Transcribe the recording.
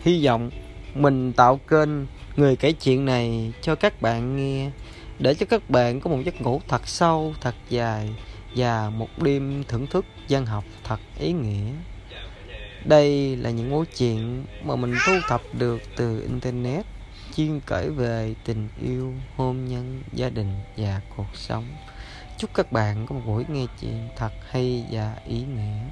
hy vọng mình tạo kênh người kể chuyện này cho các bạn nghe, để cho các bạn có một giấc ngủ thật sâu, thật dài và một đêm thưởng thức văn học thật ý nghĩa. Đây là những mối chuyện mà mình thu thập được từ internet, chuyên kể về tình yêu, hôn nhân, gia đình và cuộc sống. Chúc các bạn có một buổi nghe chuyện thật hay và ý nghĩa.